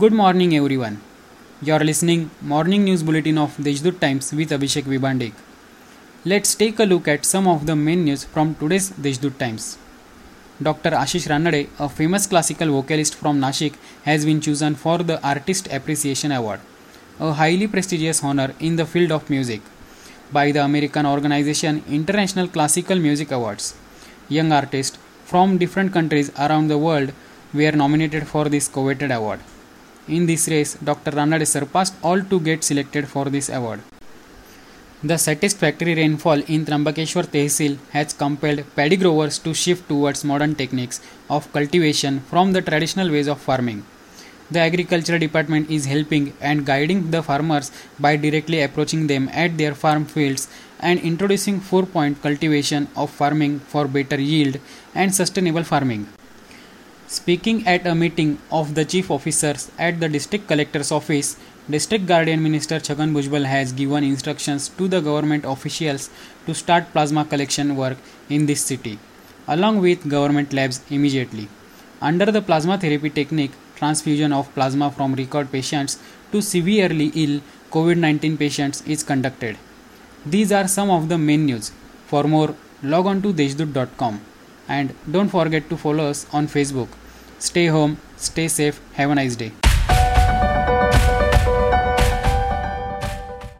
Good morning everyone. You are listening morning news bulletin of Deshdoot Times with Abhishek Vibandik. Let's take a look at some of the main news from today's Deshdoot Times. Dr. Ashish Ranade, a famous classical vocalist from Nashik, has been chosen for the Artist Appreciation Award, a highly prestigious honor in the field of music, by the American organization International Classical Music Awards. Young artists from different countries around the world were nominated for this coveted award. In this race, Dr. Ranade surpassed all to get selected for this award. The satisfactory rainfall in Trambakeshwar Tehsil has compelled paddy growers to shift towards modern techniques of cultivation from the traditional ways of farming. The agriculture department is helping and guiding the farmers by directly approaching them at their farm fields and introducing four point cultivation of farming for better yield and sustainable farming. Speaking at a meeting of the chief officers at the district collector's office, District Guardian Minister Chhagan Bhujbal has given instructions to the government officials to start plasma collection work in this city, along with government labs immediately. Under the plasma therapy technique, transfusion of plasma from recalled patients to severely ill COVID 19 patients is conducted. These are some of the main news. For more, log on to deshdoot.com and don't forget to follow us on Facebook. Stay home, stay safe, have a nice day.